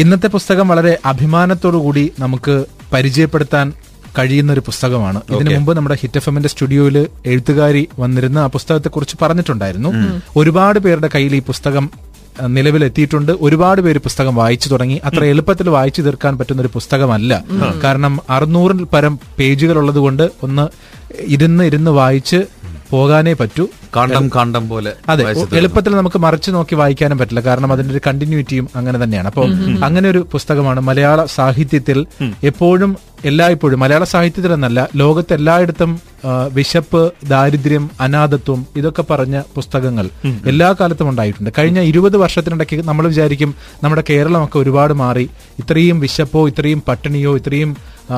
ഇന്നത്തെ പുസ്തകം വളരെ അഭിമാനത്തോടുകൂടി നമുക്ക് പരിചയപ്പെടുത്താൻ കഴിയുന്ന ഒരു പുസ്തകമാണ് ഇതിനു മുമ്പ് നമ്മുടെ ഹിറ്റ് എഫ് എമ്മിന്റെ സ്റ്റുഡിയോയിൽ എഴുത്തുകാരി വന്നിരുന്ന ആ പുസ്തകത്തെ കുറിച്ച് പറഞ്ഞിട്ടുണ്ടായിരുന്നു. ഒരുപാട് പേരുടെ കയ്യിൽ ഈ പുസ്തകം നിലവിലെത്തിയിട്ടുണ്ട്. ഒരുപാട് പേര് പുസ്തകം വായിച്ചു തുടങ്ങി. അത്ര എളുപ്പത്തിൽ വായിച്ചു തീർക്കാൻ പറ്റുന്ന ഒരു പുസ്തകമല്ല. കാരണം അറുന്നൂറിൽ പരം പേജുകൾ ഉള്ളത് കൊണ്ട് ഒന്ന് ഇരുന്ന് ഇരുന്ന് വായിച്ച് പോകാനേ പറ്റൂ. കാണ്ടം കാണ്ടം പോലെ അതെ എളുപ്പത്തിൽ നമുക്ക് മറിച്ച് നോക്കി വായിക്കാനും പറ്റില്ല. കാരണം അതിന്റെ ഒരു കണ്ടിന്യൂറ്റിയും അങ്ങനെ തന്നെയാണ്. അപ്പോൾ അങ്ങനെ ഒരു പുസ്തകമാണ് മലയാള സാഹിത്യത്തിൽ എപ്പോഴും എല്ലായ്പ്പോഴും മലയാള സാഹിത്യത്തിൽ എന്നല്ല ലോകത്ത് എല്ലായിടത്തും ആ, വിശപ്പ് ദാരിദ്ര്യം അനാഥത്വം ഇതൊക്കെ പറഞ്ഞ പുസ്തകങ്ങൾ എല്ലാ കാലത്തും ഉണ്ടായിട്ടുണ്ട്. കഴിഞ്ഞ ഇരുപത് വർഷത്തിനിടയ്ക്ക് നമ്മൾ വിചാരിക്കും നമ്മുടെ കേരളമൊക്കെ ഒരുപാട് മാറി. ഇത്രയും വിശപ്പോ ഇത്രയും പട്ടിണിയോ ഇത്രയും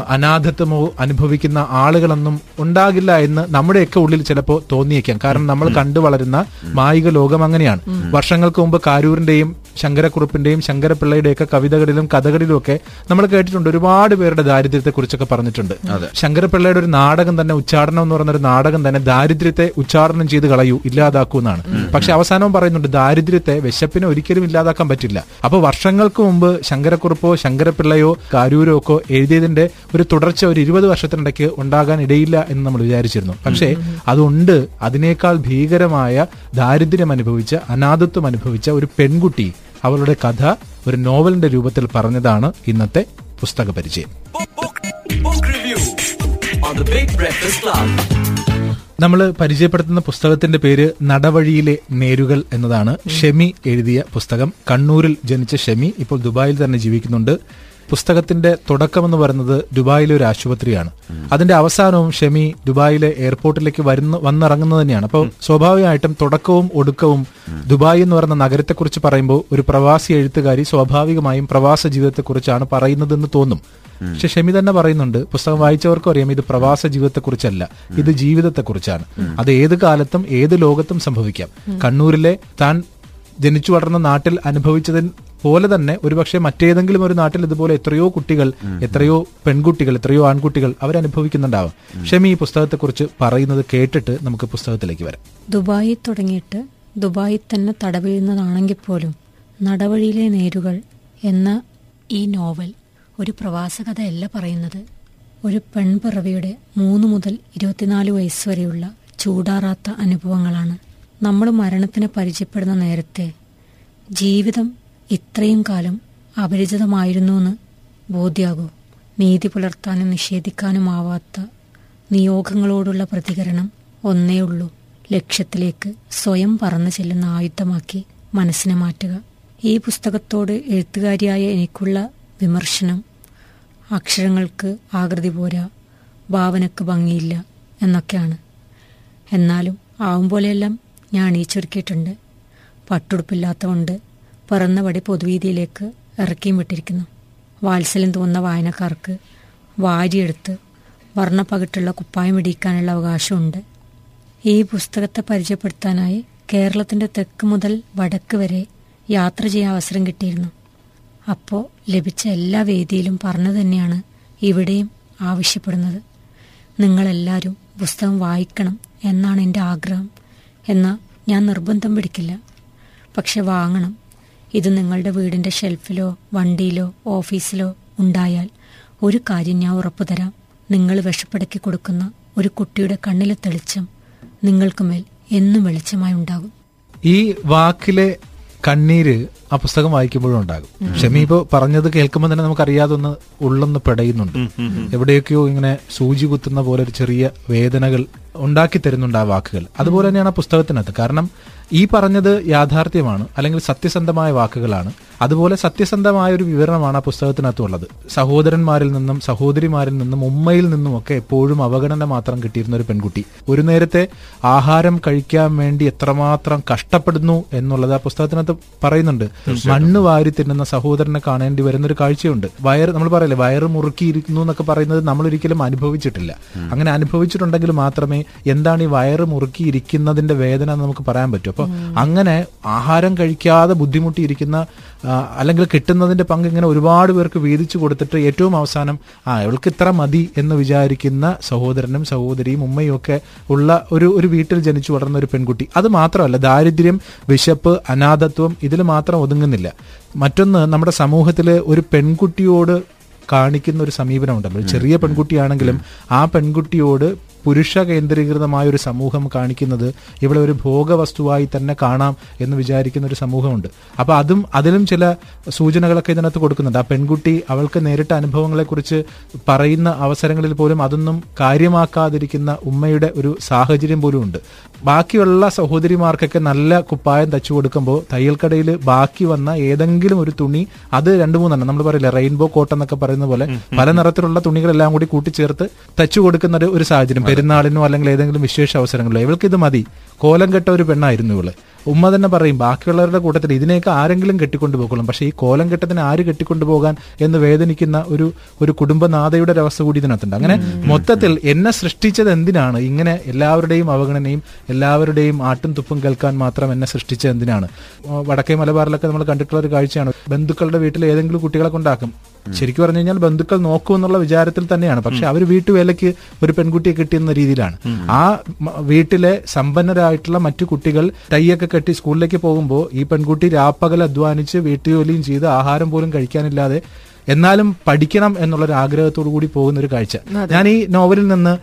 അനാഥത്വമോ അനുഭവിക്കുന്ന ആളുകളൊന്നും ഉണ്ടാകില്ല എന്ന് നമ്മുടെയൊക്കെ ഉള്ളിൽ ചിലപ്പോൾ തോന്നിയേക്കാം. കാരണം നമ്മൾ കണ്ടു വളരുന്ന മായിക ലോകം അങ്ങനെയാണ്. വർഷങ്ങൾക്ക് മുമ്പ് കാരൂരിന്റെയും ശങ്കരക്കുറുപ്പിന്റെയും ശങ്കരപിള്ളയുടെയൊക്കെ കവിതകളിലും കഥകളിലും ഒക്കെ നമ്മൾ കേട്ടിട്ടുണ്ട്. ഒരുപാട് പേരുടെ ദാരിദ്ര്യത്തെ കുറിച്ചൊക്കെ പറഞ്ഞിട്ടുണ്ട് ശങ്കരപിള്ളയുടെ ഒരു നാടകം തന്നെ ഉച്ചാടനം എന്ന് പറയുന്ന ഒരു നാടകം തന്നെ ദാരിദ്ര്യത്തെ ഉച്ചാരണം ചെയ്ത് കളയൂ ഇല്ലാതാക്കൂ എന്നാണ് പക്ഷെ അവസാനവും പറയുന്നുണ്ട് ദാരിദ്ര്യത്തെ വിശപ്പിനെ ഒരിക്കലും ഇല്ലാതാക്കാൻ പറ്റില്ല. അപ്പൊ വർഷങ്ങൾക്ക് മുമ്പ് ശങ്കരക്കുറുപ്പോ ശങ്കരപിള്ളയോ കാരൂരോ ഒക്കെ എഴുതിയതിന്റെ ഒരു തുടർച്ച ഒരു ഇരുപത് വർഷത്തിനിടയ്ക്ക് ഉണ്ടാകാൻ ഇടയില്ല എന്ന് നമ്മൾ വിചാരിച്ചിരുന്നു. പക്ഷേ അതുണ്ട്. അതിനേക്കാൾ ഭീകരമായ ദാരിദ്ര്യം അനുഭവിച്ച അനാഥത്വം അനുഭവിച്ച ഒരു പെൺകുട്ടി അവളുടെ കഥ ഒരു നോവലിന്റെ രൂപത്തിൽ പറഞ്ഞതാണ് ഇന്നത്തെ പുസ്തക പരിചയം. On the Big Breakfast Club. നമ്മൾ പരിചയപ്പെടുത്തുന്ന പുസ്തകത്തിന്റെ പേര് നടവഴിയിലെ നേരുകൾ എന്നതാണ്. ഷെമി എഴുതിയ പുസ്തകം. കണ്ണൂരിൽ ജനിച്ച ഷെമി ഇപ്പോൾ ദുബായിൽ തന്നെ ജീവിക്കുന്നുണ്ട്. പുസ്തകത്തിന്റെ തുടക്കം എന്ന് പറയുന്നത് ദുബായിലെ ഒരു ആശുപത്രിയാണ്. അതിന്റെ അവസാനവും ഷെമി ദുബായിലെ എയർപോർട്ടിലേക്ക് വരുന്ന വന്നിറങ്ങുന്നത് തന്നെയാണ്. അപ്പോൾ സ്വാഭാവികമായിട്ടും തുടക്കവും ഒടുക്കവും ദുബായ് എന്ന് പറയുന്ന നഗരത്തെക്കുറിച്ച് പറയുമ്പോൾ ഒരു പ്രവാസി എഴുത്തുകാരി സ്വാഭാവികമായും പ്രവാസ ജീവിതത്തെക്കുറിച്ചാണ് പറയുന്നതെന്ന് തോന്നും. പക്ഷെ ഷെമി തന്നെ പറയുന്നുണ്ട് പുസ്തകം വായിച്ചവർക്കും അറിയാം ഇത് പ്രവാസ ജീവിതത്തെക്കുറിച്ചല്ല ഇത് ജീവിതത്തെക്കുറിച്ചാണ്. അത് ഏത് കാലത്തും ഏത് ലോകത്തും സംഭവിക്കാം. കണ്ണൂരിലെ താൻ ജനിച്ചു വളർന്ന നാട്ടിൽ അനുഭവിച്ചതിൽ പോലെ തന്നെ ഒരുപക്ഷെ മറ്റേതെങ്കിലും ഒരു നാട്ടിൽ ഇതുപോലെ എത്രയോ കുട്ടികൾ എത്രയോ പെൺകുട്ടികൾ എത്രയോ ആൺകുട്ടികൾ അവരനുഭവിക്കുന്നുണ്ടാവും. ഷെമി ഈ പുസ്തകത്തെക്കുറിച്ച് പറയുന്നത് കേട്ടിട്ട് നമുക്ക് പുസ്തകത്തിലേക്ക് വരാം. ദുബായി തുടങ്ങിയിട്ട് ദുബായിൽ തന്നെ തടവിഴുന്നതാണെങ്കിൽ പോലും നടവഴിയിലെ നേരുകൾ എന്ന ഈ നോവൽ ഒരു പ്രവാസകഥയല്ല പറയുന്നത്. ഒരു പെൺപിറവിയുടെ മൂന്ന് മുതൽ ഇരുപത്തിനാല് വയസ്സ് വരെയുള്ള ചൂടാറാത്ത അനുഭവങ്ങളാണ്. നമ്മൾ മരണത്തിന് പരിചയപ്പെടുന്ന നേരത്തെ ജീവിതം ഇത്രയും കാലം അപരിചിതമായിരുന്നു എന്ന് ബോധ്യാകൂ. നീതി പുലർത്താനും നിഷേധിക്കാനുമാവാത്ത നിയോഗങ്ങളോടുള്ള പ്രതികരണം ഒന്നേ ഉള്ളൂ. ലക്ഷ്യത്തിലേക്ക് സ്വയം പറന്നു ചെല്ലുന്ന ആയുധമാക്കി മനസ്സിനെ മാറ്റുക. ഈ പുസ്തകത്തോട് എഴുത്തുകാരിയായ എനിക്കുള്ള വിമർശനം അക്ഷരങ്ങൾക്ക് ആകൃതി പോരാ. ഭാവനക്ക് ഭംഗിയില്ല എന്നൊക്കെയാണ്. എന്നാലും ആവും പോലെയെല്ലാം ഞാൻ അണിയിച്ചൊരുക്കിയിട്ടുണ്ട് പട്ടുടുപ്പില്ലാത്തതുകൊണ്ട് പറന്ന വടി പൊതുവീതിയിലേക്ക് ഇറക്കിയും വിട്ടിരിക്കുന്നു. വാത്സല്യം തോന്നുന്ന വായനക്കാർക്ക് വാരിയെടുത്ത് വർണപ്പകിട്ടുള്ള കുപ്പായം ഇടിക്കാനുള്ള അവകാശമുണ്ട്. ഈ പുസ്തകത്തെ പരിചയപ്പെടുത്താനായി കേരളത്തിന്റെ തെക്ക് മുതൽ വടക്ക് വരെ യാത്ര ചെയ്യാൻ അവസരം കിട്ടിയിരുന്നു. അപ്പോൾ ലഭിച്ച എല്ലാ വേദിയിലും പറഞ്ഞു തന്നെയാണ് ഇവിടെയും ആവശ്യപ്പെടുന്നത്. നിങ്ങളെല്ലാവരും പുസ്തകം വായിക്കണം എന്നാണ് എന്റെ ആഗ്രഹം. എന്നാൽ ഞാൻ നിർബന്ധം പിടിക്കില്ല. പക്ഷെ വാങ്ങണം. ഇത് നിങ്ങളുടെ വീടിന്റെ ഷെൽഫിലോ വണ്ടിയിലോ ഓഫീസിലോ ഉണ്ടായാൽ ഒരു കാര്യം ഞാൻ ഉറപ്പു തരാം. നിങ്ങൾ വിഷപ്പെടുക്കി കൊടുക്കുന്ന ഒരു കുട്ടിയുടെ കണ്ണിലെ തെളിച്ചം നിങ്ങൾക്ക് മേൽ എന്നും വെളിച്ചമായി ഉണ്ടാകും. ഈ വാക്കിലെ കണ്ണീര് ആ പുസ്തകം വായിക്കുമ്പോഴും ഉണ്ടാകും. ഷമി ഇപ്പോ പറഞ്ഞത് കേൾക്കുമ്പോൾ തന്നെ നമുക്ക് അറിയാതെ ഒന്ന് ഉള്ളൊന്ന് പെടയുന്നുണ്ട്. എവിടെയൊക്കെയോ ഇങ്ങനെ സൂചി കുത്തുന്ന പോലെ ഒരു ചെറിയ വേദനകൾ ഉണ്ടാക്കി തരുന്നുണ്ട് ആ വാക്കുകൾ. അതുപോലെ തന്നെയാണ് ആ പുസ്തകത്തിനകത്ത്. കാരണം ഈ പറഞ്ഞത് യാഥാർത്ഥ്യമാണ് അല്ലെങ്കിൽ സത്യസന്ധമായ വാക്കുകളാണ്. അതുപോലെ സത്യസന്ധമായ ഒരു വിവരണമാണ് ആ പുസ്തകത്തിനകത്തുള്ളത്. സഹോദരന്മാരിൽ നിന്നും സഹോദരിമാരിൽ നിന്നും ഉമ്മയിൽ നിന്നും ഒക്കെ എപ്പോഴും അവഗണന മാത്രം കിട്ടിയിരുന്ന ഒരു പെൺകുട്ടി. ഒരു നേരത്തെ ആഹാരം കഴിക്കാൻ വേണ്ടി എത്രമാത്രം കഷ്ടപ്പെടുന്നു എന്നുള്ളത് ആ പുസ്തകത്തിനകത്ത് പറയുന്നുണ്ട്. മണ്ണ് വാരി തിന്നുന്ന സഹോദരനെ കാണേണ്ടി വരുന്ന ഒരു കാഴ്ചയുണ്ട്. വയറ് നമ്മൾ പറയല്ലേ വയറ് മുറുക്കിയിരിക്കുന്നു എന്നൊക്കെ പറയുന്നത് നമ്മൾ ഒരിക്കലും അനുഭവിച്ചിട്ടില്ല. അങ്ങനെ അനുഭവിച്ചിട്ടുണ്ടെങ്കിൽ മാത്രമേ എന്താണ് ഈ വയറ് മുറുക്കിയിരിക്കുന്നതിന്റെ വേദന നമുക്ക് പറയാൻ പറ്റൂ. അപ്പൊ അങ്ങനെ ആഹാരം കഴിക്കാതെ ബുദ്ധിമുട്ടിയിരിക്കുന്ന അല്ലെങ്കിൽ കിട്ടുന്നതിന്റെ പങ്ക് ഇങ്ങനെ ഒരുപാട് പേർക്ക് വീതിച്ചു കൊടുത്തിട്ട് ഏറ്റവും അവസാനം ആ ഇവൾക്ക് ഇത്ര മതി എന്ന് വിചാരിക്കുന്ന സഹോദരനും സഹോദരിയും ഉമ്മയും ഒക്കെ ഉള്ള ഒരു ഒരു വീട്ടിൽ ജനിച്ചു വളർന്ന ഒരു പെൺകുട്ടി. അത് മാത്രമല്ല ദാരിദ്ര്യം വിശപ്പ് അനാഥത്വം ഇതിൽ മാത്രം ഒതുങ്ങുന്നില്ല. മറ്റൊന്ന് നമ്മുടെ സമൂഹത്തിൽ ഒരു പെൺകുട്ടിയോട് കാണിക്കുന്ന ഒരു സമീപനം ഉണ്ടല്ലോ ചെറിയ പെൺകുട്ടിയാണെങ്കിലും ആ പെൺകുട്ടിയോട് പുരുഷ കേന്ദ്രീകൃതമായ ഒരു സമൂഹം കാണിക്കുന്നത് ഇവിടെ ഒരു ഭോഗവസ്തുവായി തന്നെ കാണാം എന്ന് വിചാരിക്കുന്ന ഒരു സമൂഹമുണ്ട്. അപ്പൊ അതും അതിലും ചില സൂചനകളൊക്കെ ഇതിനകത്ത് കൊടുക്കുന്നുണ്ട്. ആ പെൺകുട്ടി അവൾക്ക് നേരിട്ട അനുഭവങ്ങളെക്കുറിച്ച് പറയുന്ന അവസരങ്ങളിൽ പോലും അതൊന്നും കാര്യമാക്കാതിരിക്കുന്ന ഉമ്മയുടെ ഒരു സാഹചര്യം പോലും ഉണ്ട്. ബാക്കിയുള്ള സഹോദരിമാർക്കൊക്കെ നല്ല കുപ്പായം തച്ചു കൊടുക്കുമ്പോൾ തയ്യൽക്കടയിൽ ബാക്കി വന്ന ഏതെങ്കിലും ഒരു തുണി അത് രണ്ടു മൂന്നെണ്ണം നമ്മൾ പറയില്ല റെയിൻബോ കോട്ട് എന്നൊക്കെ പറയുന്ന പോലെ പല നിറത്തിലുള്ള തുണികളെല്ലാം കൂടി കൂട്ടിച്ചേർത്ത് തച്ചു കൊടുക്കുന്ന ഒരു സാഹചര്യം. പെരുന്നാളിനോ അല്ലെങ്കിൽ ഏതെങ്കിലും വിശേഷ അവസരങ്ങളിലോ ഇവൾക്ക് ഇത് മതി. കോലം കെട്ട ഒരു പെണ്ണായിരുന്നു ഇവൾ. ഉമ്മ തന്നെ പറയും ബാക്കിയുള്ളവരുടെ കൂട്ടത്തിൽ ഇതിനെയൊക്കെ ആരെങ്കിലും കെട്ടിക്കൊണ്ടു പോകണം പക്ഷേ ഈ കോലം കെട്ടത്തിന് ആര് കെട്ടിക്കൊണ്ടു പോകാൻ എന്ന് വേദനിക്കുന്ന ഒരു ഒരു കുടുംബനാഥയുടെ ഒരവസ്ഥ കൂടി ഇതിനകത്തുണ്ട്. അങ്ങനെ മൊത്തത്തിൽ എന്നെ സൃഷ്ടിച്ചത് എന്തിനാണ്? ഇങ്ങനെ എല്ലാവരുടെയും അവഗണനയും എല്ലാവരുടെയും ആട്ടും തുപ്പും കേൾക്കാൻ മാത്രം എന്നെ സൃഷ്ടിച്ചത് എന്തിനാണ്? വടക്കേ മലബാറിലൊക്കെ നമ്മൾ കണ്ടിട്ടുള്ള ഒരു കാഴ്ചയാണ്. ബന്ധുക്കളുടെ വീട്ടിൽ ഏതെങ്കിലും കുട്ടികളെ കൊണ്ടാക്കും. ശരിക്കും പറഞ്ഞു കഴിഞ്ഞാൽ ബന്ധുക്കൾ നോക്കൂ എന്നുള്ള വിചാരത്തിൽ തന്നെയാണ്. പക്ഷെ അവർ വീട്ടുവേലയ്ക്ക് ഒരു പെൺകുട്ടിയെ കിട്ടിയെന്ന രീതിയിലാണ്. ആ വീട്ടിലെ സമ്പന്നരായിട്ടുള്ള മറ്റു കുട്ടികൾ തയ്യൊക്കെ കെട്ടി സ്കൂളിലേക്ക് പോകുമ്പോൾ ഈ പെൺകുട്ടി രാപ്പകൽ അധ്വാനിച്ച് വീട്ടുജോലിയും ചെയ്ത് ആഹാരം പോലും കഴിക്കാനില്ലാതെ എന്നാലും പഠിക്കണം എന്നുള്ളൊരു ആഗ്രഹത്തോടു കൂടി പോകുന്ന ഒരു കാഴ്ച ഞാൻ ഈ നോവലിൽ നിന്ന്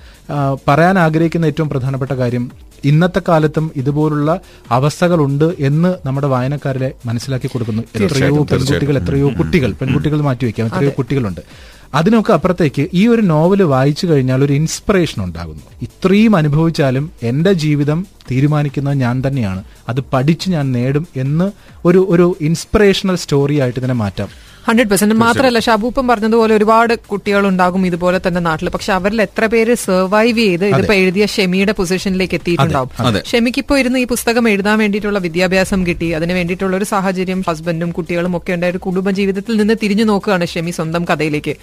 പറയാൻ ആഗ്രഹിക്കുന്ന ഏറ്റവും പ്രധാനപ്പെട്ട കാര്യം ഇന്നത്തെ കാലത്തും ഇതുപോലുള്ള അവസ്ഥകളുണ്ട് എന്ന് നമ്മുടെ വായനക്കാരെ മനസ്സിലാക്കി കൊടുക്കുന്നു. എത്രയോ പെൺകുട്ടികൾ എത്രയോ കുട്ടികൾ പെൺകുട്ടികൾ മാറ്റിവെക്കാം എത്രയോ കുട്ടികളുണ്ട്. അതിനൊക്കെ അപ്പുറത്തേക്ക് ഈ ഒരു നോവൽ വായിച്ചു കഴിഞ്ഞാൽ ഒരു ഇൻസ്പിറേഷൻ ഉണ്ടാകുന്നു. ഇത്രയും അനുഭവിച്ചാലും എന്റെ ജീവിതം തീരുമാനിക്കുന്നത് ഞാൻ തന്നെയാണ്. അത് പഠിച്ച് ഞാൻ നേടും എന്ന് ഒരു ഒരു ഇൻസ്പിറേഷണൽ സ്റ്റോറി ആയിട്ട് ഇതിനെ മാറ്റാം. ഹൺഡ്രഡ് പെർസെന്റ് മാത്രമല്ല ഷാബൂപ്പം പറഞ്ഞതുപോലെ ഒരുപാട് കുട്ടികൾ ഉണ്ടാകും ഇതുപോലെ തന്നെ നാട്ടിൽ പക്ഷെ അവരിൽ എത്ര പേര് സർവൈവ് ചെയ്ത് ഇതിപ്പോ എഴുതിയ ഷെമിയുടെ പൊസിഷനിലേക്ക് എത്തിയിട്ടുണ്ടാവും. ഷെമിക്ക് ഇപ്പോ ഇരുന്ന് ഈ പുസ്തകം എഴുതാൻ വേണ്ടിയിട്ടുള്ള വിദ്യാഭ്യാസം കിട്ടി അതിന് വേണ്ടിയിട്ടുള്ള ഒരു സാഹചര്യം ഹസ്ബൻഡും കുട്ടികളും ഒക്കെ ഉണ്ടായ ഒരു കുടുംബ ജീവിതത്തിൽ നിന്ന് തിരിഞ്ഞു നോക്കുകയാണ് ഷെമി സ്വന്തം കഥയിലേക്ക്.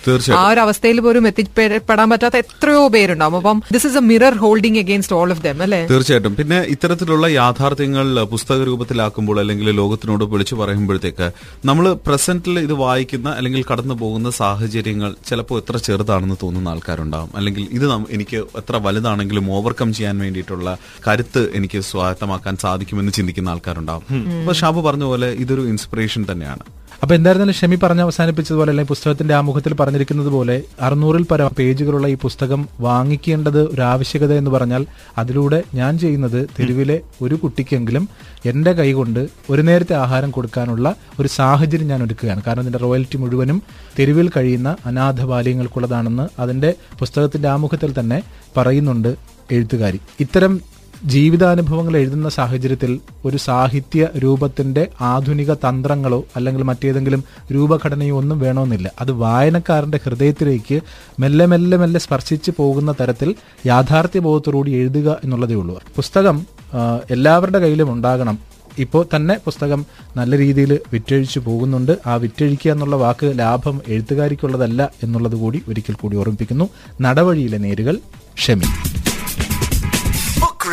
ആ ഒരു അവസ്ഥയിൽ പോലും എത്തിപ്പെടാൻ പറ്റാത്ത എത്രയോ പേരുണ്ടാവും. അപ്പം this is a mirror holding against all of them അല്ലേ? തീർച്ചയായിട്ടും. പിന്നെ ഇത്തരത്തിലുള്ള യാഥാർത്ഥ്യങ്ങൾ പുസ്തക രൂപത്തിലാക്കുമ്പോൾ അല്ലെങ്കിൽ ലോകത്തിനോട് വിളിച്ചു പറയുമ്പോഴത്തേക്ക് നമ്മൾ പ്രസന്റിൽ ഇത് വായിക്കുന്ന അല്ലെങ്കിൽ കടന്നു പോകുന്ന സാഹചര്യങ്ങൾ ചിലപ്പോൾ എത്ര ചെറുതാണെന്ന് തോന്നുന്ന ആൾക്കാരുണ്ടാവും. അല്ലെങ്കിൽ ഇത് എനിക്ക് എത്ര വലുതാണെങ്കിലും ഓവർകം ചെയ്യാൻ വേണ്ടിയിട്ടുള്ള കരുത്ത് എനിക്ക് സ്വായത്തമാക്കാൻ സാധിക്കുമെന്ന് ചിന്തിക്കുന്ന ആൾക്കാരുണ്ടാവും. അപ്പൊ ഷാബു പറഞ്ഞ പോലെ ഇതൊരു ഇൻസ്പിറേഷൻ തന്നെയാണ്. അപ്പൊ എന്തായിരുന്നാലും ഷെമി പറഞ്ഞ് അവസാനിപ്പിച്ചതുപോലെ അല്ലെങ്കിൽ പുസ്തകത്തിന്റെ ആമുഖത്തിൽ പറഞ്ഞിരിക്കുന്നത് പോലെ അറുന്നൂറിൽ പരം പേജുകളുള്ള ഈ പുസ്തകം വാങ്ങിക്കേണ്ടത് ഒരു ആവശ്യകത എന്ന് പറഞ്ഞാൽ അതിലൂടെ ഞാൻ ചെയ്യുന്നത് തെരുവിലെ ഒരു കുട്ടിക്കെങ്കിലും എന്റെ കൈകൊണ്ട് ഒരു നേരത്തെ ആഹാരം കൊടുക്കാനുള്ള ഒരു സാഹചര്യം ഞാൻ ഒരുക്കുകയാണ്. കാരണം ഇതിന്റെ റോയൽറ്റി മുഴുവനും തെരുവിൽ കഴിയുന്ന അനാഥ ബാല്യങ്ങൾക്കുള്ളതാണെന്ന് അതിന്റെ പുസ്തകത്തിന്റെ ആമുഖത്തിൽ തന്നെ പറയുന്നുണ്ട് എഴുത്തുകാരി. ഇത്തരം ജീവിതാനുഭവങ്ങൾ എഴുതുന്ന സാഹചര്യത്തിൽ ഒരു സാഹിത്യ രൂപത്തിന്റെ ആധുനിക തന്ത്രങ്ങളോ അല്ലെങ്കിൽ മറ്റേതെങ്കിലും രൂപഘടനയോ ഒന്നും വേണമെന്നില്ല. അത് വായനക്കാരന്റെ ഹൃദയത്തിലേക്ക് മെല്ലെ മെല്ലെ മെല്ലെ സ്പർശിച്ചു പോകുന്ന തരത്തിൽ യാഥാർത്ഥ്യബോധത്തോടുകൂടി എഴുതുക എന്നുള്ളതേ ഉള്ളൂ. പുസ്തകം എല്ലാവരുടെ കയ്യിലും ഉണ്ടാകണം. ഇപ്പോൾ തന്നെ പുസ്തകം നല്ല രീതിയിൽ വിറ്റഴിച്ചു പോകുന്നുണ്ട്. ആ വിറ്റഴിക്കുക എന്നുള്ള വാക്ക് ലാഭം എഴുത്തുകാരിക്കുള്ളതല്ല എന്നുള്ളത് കൂടി ഒരിക്കൽ കൂടി ഓർമ്മിപ്പിക്കുന്നു. നടവഴിയിലെ നേരുകൾ ക്ഷമി